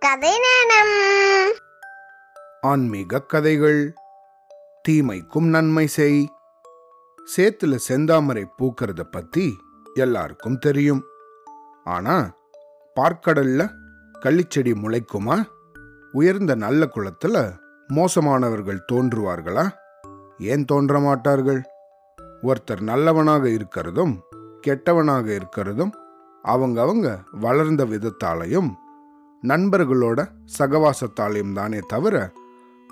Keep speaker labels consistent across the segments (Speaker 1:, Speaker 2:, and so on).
Speaker 1: கதை நேரம்
Speaker 2: ஆன்மீக கதைகள். தீமைக்கும் நன்மை செய். சேத்துல செந்தாமரை பூக்கிறத பத்தி எல்லாருக்கும் தெரியும். ஆனா பார்க்கடல்ல கள்ளிச்செடி முளைக்குமா? உயர்ந்த நல்ல குளத்துல மோசமானவர்கள் தோன்றுவார்களா? ஏன் தோன்ற மாட்டார்கள்? ஒருத்தர் நல்லவனாக இருக்கிறதும் கெட்டவனாக இருக்கிறதும் அவங்க அவங்க வளர்ந்த விதத்தாலையும் நண்பர்களோட சகவாசத்தாலையும் தானே தவிர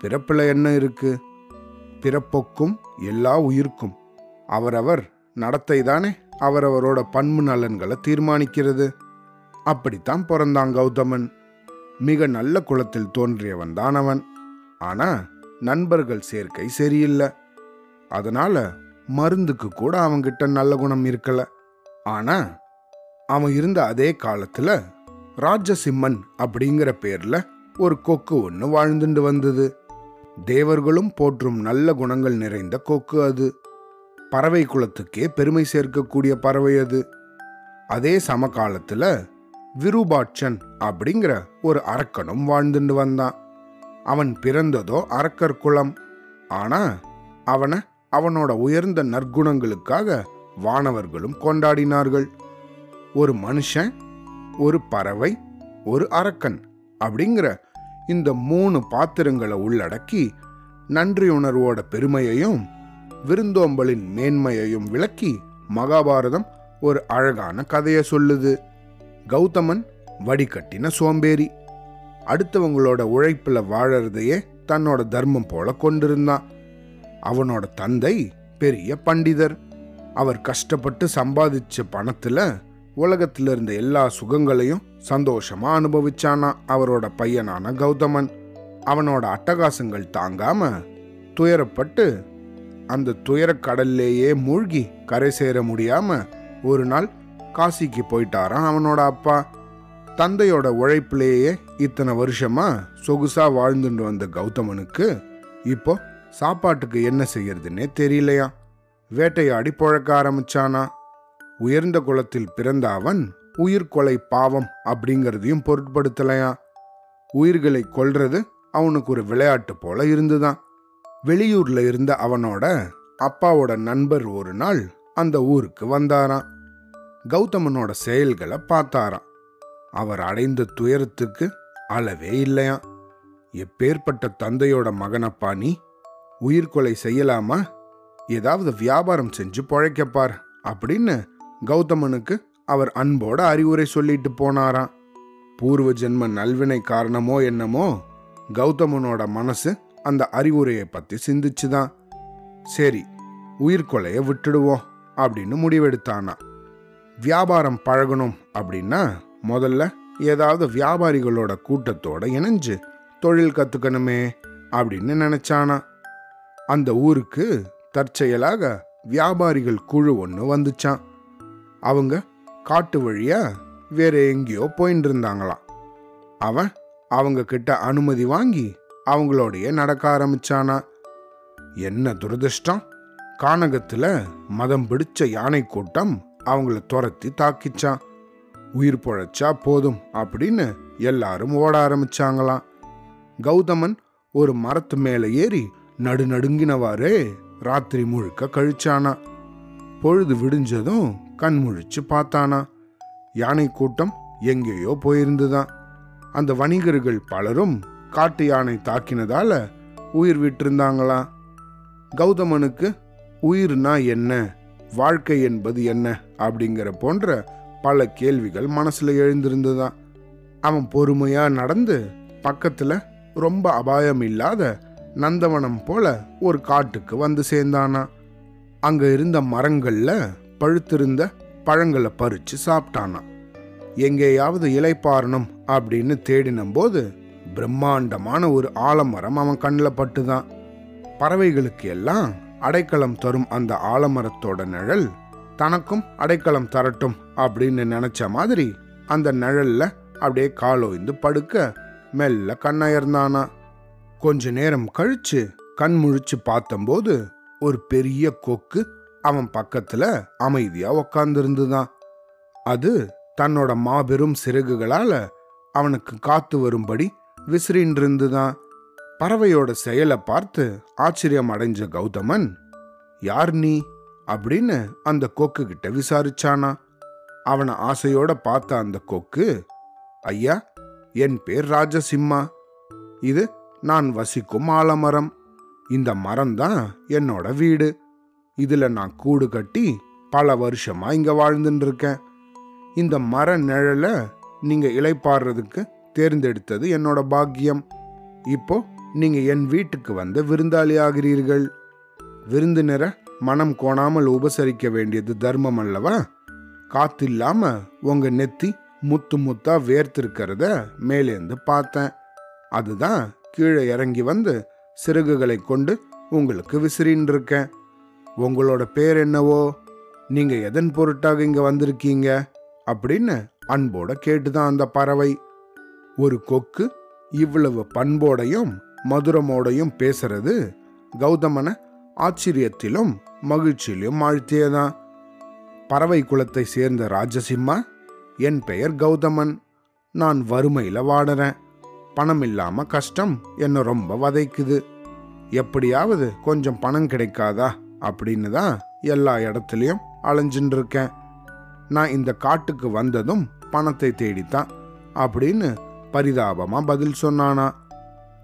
Speaker 2: பிறப்பில் என்ன இருக்கு? பிறப்பொக்கும் எல்லா உயிர்க்கும். அவரவர் நடத்தை தானே அவரவரோட பண்பு நலன்களை தீர்மானிக்கிறது. அப்படித்தான் பிறந்தான் கௌதமன். மிக நல்ல குலத்தில் தோன்றியவன் தான் அவன். ஆனா நண்பர்கள் சேர்க்கை சரியில்லை. அதனால மருந்துக்கு கூட அவன்கிட்ட நல்ல குணம் இருக்கல. ஆனா அவன் இருந்த அதே காலத்துல ராஜசிம்மன் அப்படிங்கிற பேர்ல ஒரு கொக்கு ஒன்று வாழ்ந்துட்டு வந்தது. தேவர்களும் போற்றும் நல்ல குணங்கள் நிறைந்த கொக்கு அது. பறவை குலத்துக்கே பெருமை சேர்க்கக்கூடிய பறவை அது. அதே சமகாலத்துல விருபாட்சன் அப்படிங்கிற ஒரு அரக்கனும் வாழ்ந்துட்டு வந்தான். அவன் பிறந்ததோ அரக்கர் குலம். ஆனா அவனை அவனோட உயர்ந்த நற்குணங்களுக்காக வானவர்களும் கொண்டாடினார்கள். ஒரு மனுஷன் ஒரு பறவை ஒரு அரக்கன் அப்படிங்கிற இந்த மூணு பாத்திரங்களை உள்ளடக்கி நன்றியுணர்வோட பெருமையையும் விருந்தோம்பலின் மேன்மையையும் விளக்கி மகாபாரதம் ஒரு அழகான கதையை சொல்லுது. கௌதமன் வடிகட்டின சோம்பேறி. அடுத்தவங்களோட உழைப்பில் வாழறதையே தன்னோட தர்மம் போல கொண்டிருந்தான். அவனோட தந்தை பெரிய பண்டிதர். அவர் கஷ்டப்பட்டு சம்பாதிச்ச பணத்துல உலகத்தில் இருந்த எல்லா சுகங்களையும் சந்தோஷமா அனுபவிச்சானா அவரோட பையனான கௌதமன். அவனோட அட்டகாசங்கள் தாங்காம துயரப்பட்டு அந்த துயர கடல்லேயே மூழ்கி கரை சேர முடியாம ஒரு நாள் காசிக்கு போயிட்டாராம் அவனோட அப்பா. தந்தையோட உழைப்பிலேயே இத்தனை வருஷமா சொகுசா வாழ்ந்துட்டு வந்த கௌதமனுக்கு இப்போ சாப்பாட்டுக்கு என்ன செய்யறதுன்னே தெரியலையா? வேட்டையாடி புழக்க ஆரம்பிச்சானா? உயர்ந்த குலத்தில் பிறந்த அவன் உயிர்கொலை பாவம் அப்படிங்கிறதையும் பொருட்படுத்தலையா? உயிர்களை கொல்றது அவனுக்கு ஒரு விளையாட்டு போல இருந்துதான். வெளியூர்ல இருந்த அவனோட அப்பாவோட நண்பர் ஒரு நாள் அந்த ஊருக்கு வந்தாராம். கௌதமனோட செயல்களை பார்த்தாராம். அவர் அடைந்த துயரத்துக்கு அளவே இல்லையாம். எப்பேற்பட்ட தந்தையோட மகனப்பா நீ? உயிர்கொலை செய்யலாமா? ஏதாவது வியாபாரம் செஞ்சு பொழைக்கப்பார் அப்படின்னு கௌதமனுக்கு அவர் அன்போட அறிவுரை சொல்லிட்டு போனாராம். பூர்வ ஜென்ம நல்வினை காரணமோ என்னமோ கௌதமனோட மனசு அந்த அறிவுரையை பத்தி சிந்திச்சுதான். சரி உயிர்கொலைய விட்டுடுவோம் அப்படின்னு முடிவெடுத்தானா. வியாபாரம் பழகணும் அப்படின்னா முதல்ல ஏதாவது வியாபாரிகளோட கூட்டத்தோட இணைஞ்சு தொழில் கத்துக்கணுமே அப்படின்னு நினைச்சானா. அந்த ஊருக்கு தற்செயலாக வியாபாரிகள் குழு ஒன்று வந்துச்சான் அவங்க காட்டு வழியா வேற எங்கேயோ போயின்னு இருந்தாங்களாம் அவன் அவங்க கிட்ட அனுமதி வாங்கி அவங்களோடைய நடக்க ஆரம்பிச்சானா. என்ன துரதிருஷ்டம்? கானகத்துல மதம் பிடிச்ச யானை கூட்டம் அவங்கள துரத்தி தாக்கிச்சான். உயிர் பொழைச்சா போதும் அப்படின்னு எல்லாரும் ஓட ஆரம்பிச்சாங்களாம் கௌதமன் ஒரு மரத்து மேல ஏறி நடுநடுங்கினவாறே ராத்திரி முழுக்க கழிச்சானா. பொழுது விடிஞ்சதும் கண் முழிச்சு பார்த்தானா? யானை கூட்டம் எங்கேயோ போயிருந்துதான். அந்த வணிகர்கள் பலரும் காட்டு யானை தாக்கினதால உயிர் விட்டிருந்தாங்களாம் கௌதமனுக்கு உயிர்னா என்ன? வாழ்க்கை என்பது என்ன? அப்படிங்கிற போன்ற பல கேள்விகள் மனசுல எழுந்திருந்துதான் அவன் பொறுமையா நடந்து பக்கத்துல ரொம்ப அபாயம் இல்லாத நந்தவனம் போல ஒரு காட்டுக்கு வந்து சேர்ந்தானா? அங்க இருந்த மரங்கள்ல பழுத்திருந்த பழங்களை பறிச்சு சாப்பிட்டானா எங்கேயாவது இலைப்பாறணும் அப்படின்னு தேடினம் போது பிரம்மாண்டமான ஒரு ஆலமரம் அவன் கண்ணில் பட்டுதான். பறவைகளுக்கு எல்லாம் அடைக்கலம் தரும் அந்த ஆலமரத்தோட நிழல் தனக்கும் அடைக்கலம் தரட்டும் அப்படின்னு நினைச்ச மாதிரி அந்த நிழல்ல அப்படியே காலோய்ந்து படுக்க மெல்ல கண்ணயர்ந்தானா. கொஞ்ச நேரம் கழிச்சு கண் முழிச்சு பார்த்தம்போது ஒரு பெரிய கொக்கு அவன் பக்கத்துல அமைதியா உக்காந்துருந்துதான். அது தன்னோட மாபெரும் சிறகுகளால அவனுக்கு காத்து வரும்படி விசிறின் இருந்துதான் பறவையோட செயலை பார்த்து ஆச்சரியம் அடைஞ்ச கௌதமன் யார் நீ? அப்படின்னு அந்த கொக்கு கிட்ட விசாரிச்சானா. அவனை ஆசையோட பார்த்த அந்த கொக்கு ஐயா என் பேர் ராஜசிம்மா. இது நான் வசிக்கும் ஆலமரம். இந்த மரம் தான் என்னோட வீடு. இதுல நான் கூடு கட்டி பல வருஷமா இங்க வாழ்ந்துட்டு இருக்கேன் இந்த மர நிழலை நீங்க இலைப்பாடுறதுக்கு தேர்ந்தெடுத்தது என்னோட பாக்கியம். இப்போ நீங்க என் வீட்டுக்கு வந்து விருந்தாளி ஆகிறீர்கள். விருந்தினரை மனம் கோணாமல் உபசரிக்க வேண்டியது தர்மம் அல்லவா? காத்தில்லாம உங்க நெத்தி முத்து முத்தா வேர்த்திருக்கிறத மேலேந்து பார்த்தேன். அதுதான் கீழே இறங்கி வந்து சிறகுகளை கொண்டு உங்களுக்கு விசிறின்னு இருக்கேன் உங்களோட பேர் என்னவோ? நீங்க எதன் பொருட்டாக இங்க வந்திருக்கீங்க? அப்படின்னு அன்போட கேட்டுதான் அந்த பறவை. ஒரு கொக்கு இவ்வளவு பண்போடையும் மதுரமோடையும் பேசுறது கௌதமனை ஆச்சரியத்திலும் மகிழ்ச்சியிலும் ஆழ்த்தியதான். பறவை குலத்தை சேர்ந்த ராஜசிம்மா என் பெயர் கௌதமன். நான் வறுமையில வாடுறேன். பணம் இல்லாம கஷ்டம் என்ன ரொம்ப வதைக்குது. எப்படியாவது கொஞ்சம் பணம் கிடைக்காதா? அப்படின்னு தான் எல்லா இடத்துலையும் அலைஞ்சுட்டு இருக்கேன் நான் இந்த காட்டுக்கு வந்ததும் பணத்தை தேடித்தான் அப்படின்னு பரிதாபமா பதில் சொன்னானா.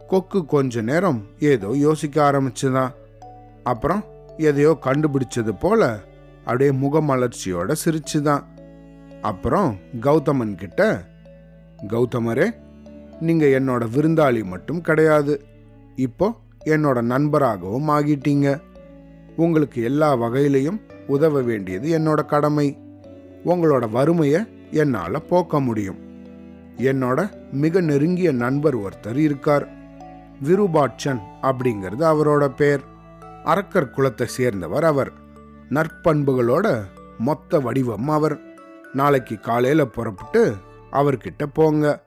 Speaker 2: கொக்கு கொஞ்ச நேரம் ஏதோ யோசிக்க ஆரம்பிச்சுதான் அப்புறம் எதையோ கண்டுபிடிச்சது போல அப்படியே முகமலர்ச்சியோட சிரிச்சுதான் அப்புறம் கௌதமன் கிட்ட கௌதமரே நீங்க என்னோட விருந்தாளி மட்டும் கிடையாது. இப்போ என்னோட நண்பராகவும் ஆகிட்டீங்க. உங்களுக்கு எல்லா வகையிலையும் உதவ வேண்டியது என்னோட கடமை. உங்களோட வறுமையை என்னால் போக்க முடியும். என்னோட மிக நெருங்கிய நண்பர் ஒருத்தர் இருக்கார். விருபாட்சன் அப்படிங்கிறது அவரோட பேர். அரக்கர் குலத்தை சேர்ந்தவர் அவர். நற்பண்புகளோட மொத்த வடிவம் அவர். நாளைக்கு காலையில புறப்பட்டு அவர்கிட்ட போங்க.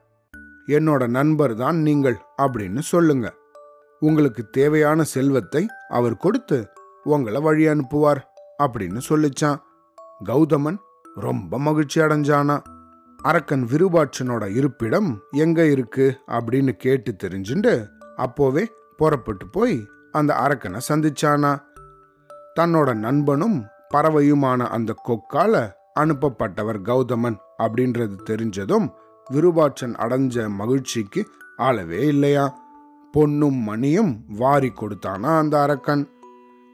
Speaker 2: என்னோட நண்பர் தான் நீங்கள் அப்படின்னு சொல்லுங்க. உங்களுக்கு தேவையான செல்வத்தை அவர் கொடுத்து உங்களை வழி அனுப்புவார் அப்படின்னு சொல்லிச்சான். கௌதமன் ரொம்ப மகிழ்ச்சி அடைஞ்சானா. அரக்கன் விருபாட்சனோட இருப்பிடம் எங்க இருக்கு? அப்படின்னு கேட்டு தெரிஞ்சுண்டு அப்போவே புறப்பட்டு போய் அந்த அரக்கனை சந்திச்சானா. தன்னோட நண்பனும் பறவையுமான அந்த கொக்கால அனுப்பப்பட்டவர் கௌதமன் அப்படின்றது தெரிஞ்சதும் விருபாட்சன் அடைஞ்ச மகிழ்ச்சிக்கு ஆளவே இல்லையா. பொன்னும் மணியும் வாரி கொடுத்தானா அந்த அரக்கன்.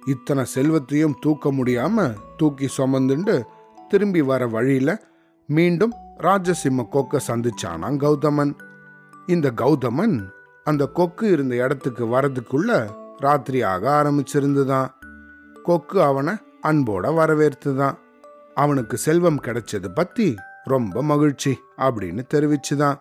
Speaker 2: இத்தனை செல்வத்தையும் தூக்க முடியாம தூக்கி சுமந்துண்டு திரும்பி வர வழியில மீண்டும் ராஜசிம்ம கொக்க சந்திச்சானான் கௌதமன். இந்த கௌதமன் அந்த கொக்கு இருந்த இடத்துக்கு வரதுக்குள்ள ராத்திரி ஆக ஆரம்பிச்சிருந்துதான். கொக்கு அவனை அன்போட வரவேற்றுதான் அவனுக்கு செல்வம் கிடைச்சது பத்தி ரொம்ப மகிழ்ச்சி அப்படின்னு தெரிவிச்சுதான்.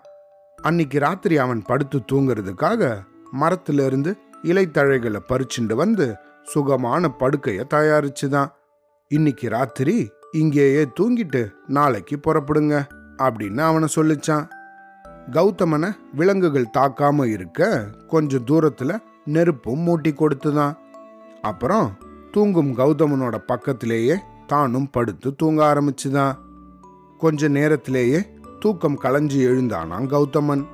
Speaker 2: அன்னைக்கு ராத்திரி அவன் படுத்து தூங்குறதுக்காக மரத்திலிருந்து இலைத்தழைகளை பறிச்சுண்டு வந்து சுகமான படுக்கையை தயாரிச்சுதான். இன்னைக்கு ராத்திரி இங்கேயே தூங்கிட்டு நாளைக்கு புறப்படுங்க அப்படின்னு அவனை சொல்லிச்சான். கௌதமனை விலங்குகள் தாக்காம இருக்க கொஞ்சம் தூரத்துல நெருப்பும் மூட்டி கொடுத்துதான். அப்புறம் தூங்கும் கௌதமனோட பக்கத்திலேயே தானும் படுத்து தூங்க ஆரம்பிச்சுதான். கொஞ்ச நேரத்திலேயே தூக்கம் களைஞ்சு எழுந்தானான் கௌதமன்.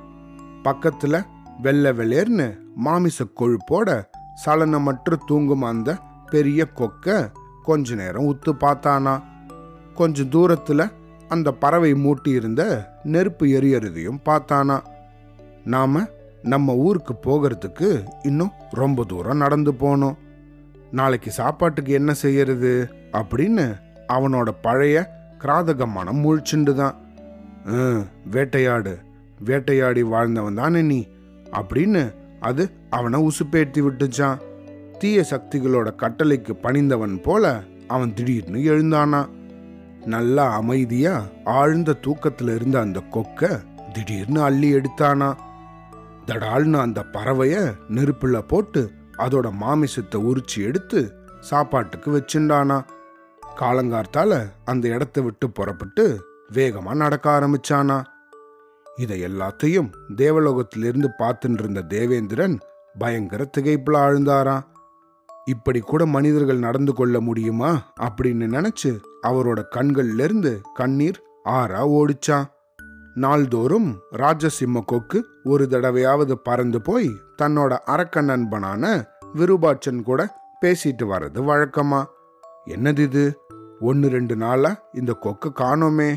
Speaker 2: பக்கத்துல வெள்ளை வெளேர்னு மாமிச கொழுப்போட சலனமற்று தூங்கும் அந்த பெரிய கொக்க கொஞ்ச நேரம் உத்து பார்த்தானா. கொஞ்ச தூரத்துல அந்த பறவை மூட்டியிருந்த நெருப்பு எரியறதையும் பார்த்தானா. நாம நம்ம ஊருக்கு போகிறதுக்கு இன்னும் ரொம்ப தூரம் நடந்து போனோம். நாளைக்கு சாப்பாட்டுக்கு என்ன செய்யறது அப்படின்னு அவனோட பழைய கிராதக மனம் முழிச்சுண்டு தான் வேட்டையாடு வேட்டையாடி வாழ்ந்தவன் தானே நீ அப்படின்னு அது அவனை உசுப்பேற்றி விட்டுச்சான். தீய சக்திகளோட கட்டளைக்கு பணிந்தவன் போல அவன் திடீர்னு எழுந்தானா. நல்லா அமைதியா ஆழ்ந்த தூக்கத்துல இருந்த அந்த கொக்க திடீர்னு அள்ளி எடுத்தானா. தடால்னு அந்த பறவைய நெருப்புல போட்டு அதோட மாமிசத்தை உரிச்சு எடுத்து சாப்பாட்டுக்கு வச்சுண்டானா. காலங்கார்த்தால அந்த இடத்த விட்டு புறப்பட்டு வேகமா நடக்க ஆரம்பிச்சானா. இதை எல்லாத்தையும் தேவலோகத்திலிருந்து பார்த்துட்டு இருந்த தேவேந்திரன் பயங்கர திகைப்புல ஆழ்ந்தாராம் இப்படி கூட மனிதர்கள் நடந்து கொள்ள முடியுமா? அப்படின்னு நினைச்சு அவரோட கண்கள்ல இருந்து கண்ணீர் ஆறா ஓடிச்சான் நாள்தோறும் ராஜசிம்ம கொக்கு ஒரு தடவையாவது பறந்து போய் தன்னோட அரக்க நண்பனான விருபாட்சன் கூட பேசிட்டு வர்றது வழக்கமா? என்னது இது? ஒன்று ரெண்டு நாளா இந்த கொக்கு காணோமே.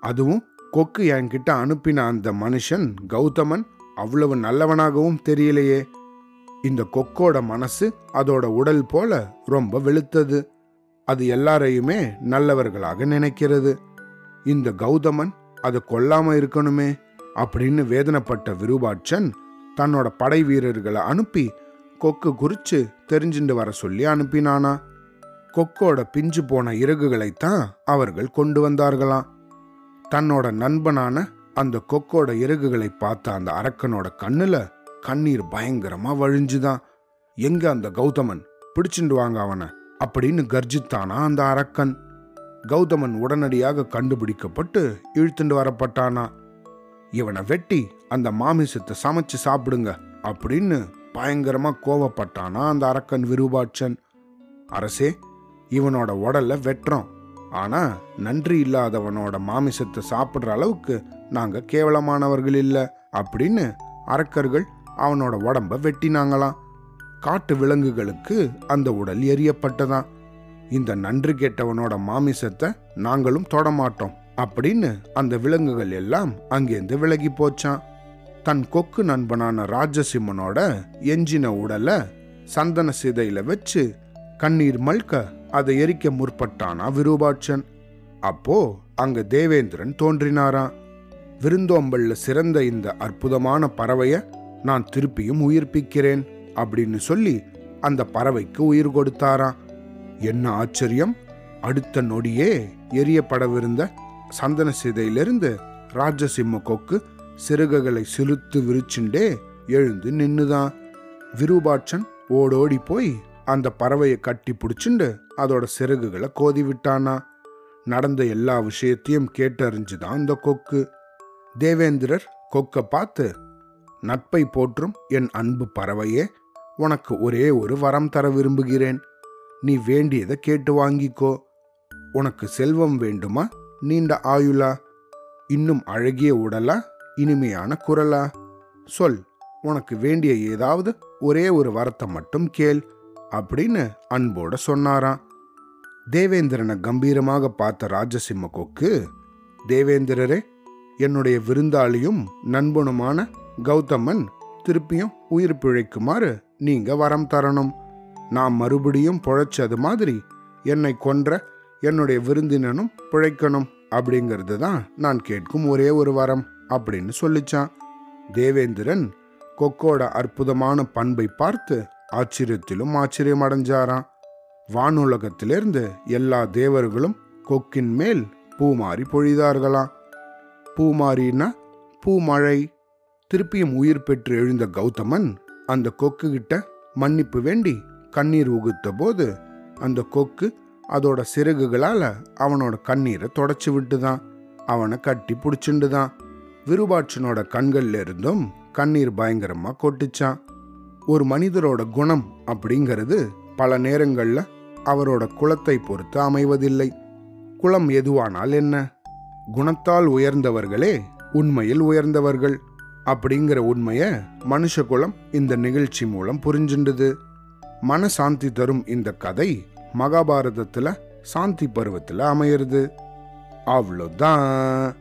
Speaker 2: அதுவும் கொக்கு என்கிட்ட அனுப்பின அந்த மனுஷன் கௌதமன் அவ்வளவு நல்லவனாகவும் தெரியலையே. இந்த கொக்கோட மனசு அதோட உடல் போல ரொம்ப வெளுத்தது. அது எல்லாரையுமே நல்லவர்களாக நினைக்கிறது. இந்த கௌதமன் அதை கொல்லாம இருக்கணுமே அப்படின்னு வேதனைப்பட்ட விருபாட்சன் தன்னோட படை வீரர்களை அனுப்பி கொக்கு குறிச்சு தெரிஞ்சுட்டு வர சொல்லி அனுப்பினானா. கொக்கோட பிஞ்சு போன இறகுகளைத்தான் அவர்கள் கொண்டு வந்தார்களாம். தன்னோட நண்பனான அந்த கொக்கோட இறகுகளை பார்த்த அந்த அரக்கனோட கண்ணுல கண்ணீர் பயங்கரமா வழிஞ்சுதான். எங்க அந்த கௌதமன்? பிடிச்சிண்டு வாங்க அவனை அப்படின்னு கர்ஜித்தானா அந்த அரக்கன். கௌதமன் உடனடியாக கண்டுபிடிக்கப்பட்டு இழுத்துண்டு வரப்பட்டானா. இவனை வெட்டி அந்த மாமிசத்தை சமைச்சு சாப்பிடுங்க அப்படின்னு பயங்கரமா கோவப்பட்டானா அந்த அரக்கன் விருபாட்சன் அரசே இவனோட உடல்ல வெட்டுறோம். ஆனால் நன்றி இல்லாதவனோட மாமிசத்தை சாப்பிட்ற அளவுக்கு நாங்கள் கேவலமானவர்கள் இல்லை அப்படின்னு அரக்கர்கள் அவனோட உடம்ப வெட்டினாங்களாம். காட்டு விலங்குகளுக்கு அந்த உடல் எரியப்பட்டதாம் இந்த நன்றி கெட்டவனோட மாமிசத்தை நாங்களும் தொடமாட்டோம் அப்படின்னு அந்த விலங்குகள் எல்லாம் அங்கேருந்து விலகி போச்சான் தன் கொக்கு நண்பனான ராஜசிம்மனோட எஞ்சின உடலை சந்தன சிதையில வச்சு கண்ணீர் மல்க அதை எரிக்க முற்பட்டானா விரூபாட்சன்? அப்போ அங்கு தேவேந்திரன் தோன்றினாராம் விருந்தோம்பல்ல சிறந்த இந்த அற்புதமான பறவைய நான் திருப்பியும் உயிர்ப்பிக்கிறேன் அப்படின்னு சொல்லி அந்த பறவைக்கு உயிர் கொடுத்தாராம் என்ன ஆச்சரியம்? அடுத்த நொடியே எரியப்படவிருந்த சந்தன சிதையிலிருந்து ராஜசிம்ம கொக்கு சிறுகைகளை சிலுத்து விரிச்சுண்டே எழுந்து நின்னுதான். விரூபாட்சன் ஓடோடி போய் அந்த பறவையை கட்டி பிடிச்சிண்டு அதோட சிறகுகளை கோதி விட்டானா நடந்த எல்லா விஷயத்தையும் கேட்டறிஞ்சுதான் அந்த கொக்கு. தேவேந்திரர் கொக்கை பார்த்து நட்பை போற்றும் என் அன்பு பறவையே உனக்கு ஒரே ஒரு வரம் தர விரும்புகிறேன். நீ வேண்டியதை கேட்டு வாங்கிக்கோ. உனக்கு செல்வம் வேண்டுமா நீண்ட ஆயுளா? இன்னும் அழகிய உடலா இனிமையான குரலா? சொல் உனக்கு வேண்டிய ஏதாவது ஒரே ஒரு வரத்தை மட்டும் கேள். அப்படின்னு அன்போட சொன்னாராம். தேவேந்திரனை கம்பீரமாக பார்த்த ராஜசிம்ம கொக்கு தேவேந்திரரே என்னுடைய விருந்தாளியும் நண்பனுமான கௌதமன் திருப்பியும் உயிர் பிழைக்குமாறு நீங்க வரம் தரணும். நான் மறுபடியும் பொழைச்சது மாதிரி என்னை கொன்ற என்னுடைய விருந்தினனும் பிழைக்கணும் அப்படிங்கிறது தான் நான் கேட்கும் ஒரே ஒரு வரம் அப்படின்னு சொல்லிச்சான். தேவேந்திரன் கொக்கோட அற்புதமான பண்பை பார்த்து ஆச்சரியத்திலும் ஆச்சரியம் அடைஞ்சாராம் வானுலகத்திலிருந்து எல்லா தேவர்களும் கொக்கின் மேல் பூமாரி பொழிதார்களாம். பூமாரின்னா பூமழை. திருப்பியும் உயிர் பெற்று எழுந்த கௌதமன் அந்த கொக்கு கிட்ட மன்னிப்பு வேண்டி கண்ணீர் உகுத்த போது அந்த கொக்கு அதோட சிறகுகளால அவனோட கண்ணீரை தொடச்சு விட்டுதான். அவனை கட்டி பிடிச்சிண்டுதான். விருபாட்சனோட கண்கள்ல இருந்தும் கண்ணீர் பயங்கரமா கொட்டுச்சான் ஒரு மனிதரோட குணம் அப்படிங்கிறது பல நேரங்களில் அவரோட குலத்தை பொறுத்து அமைவதில்லை. குலம் எதுவானால் என்ன? குணத்தால் உயர்ந்தவர்களே உண்மையில் உயர்ந்தவர்கள். அப்படிங்கிற உண்மையை மனுஷ குலம் இந்த நிகழ்ச்சி மூலம் புரிஞ்சுண்டுது. மனசாந்தி தரும் இந்த கதை மகாபாரதத்தில் சாந்தி பருவத்தில் அமையிறது. அவ்வளோதான்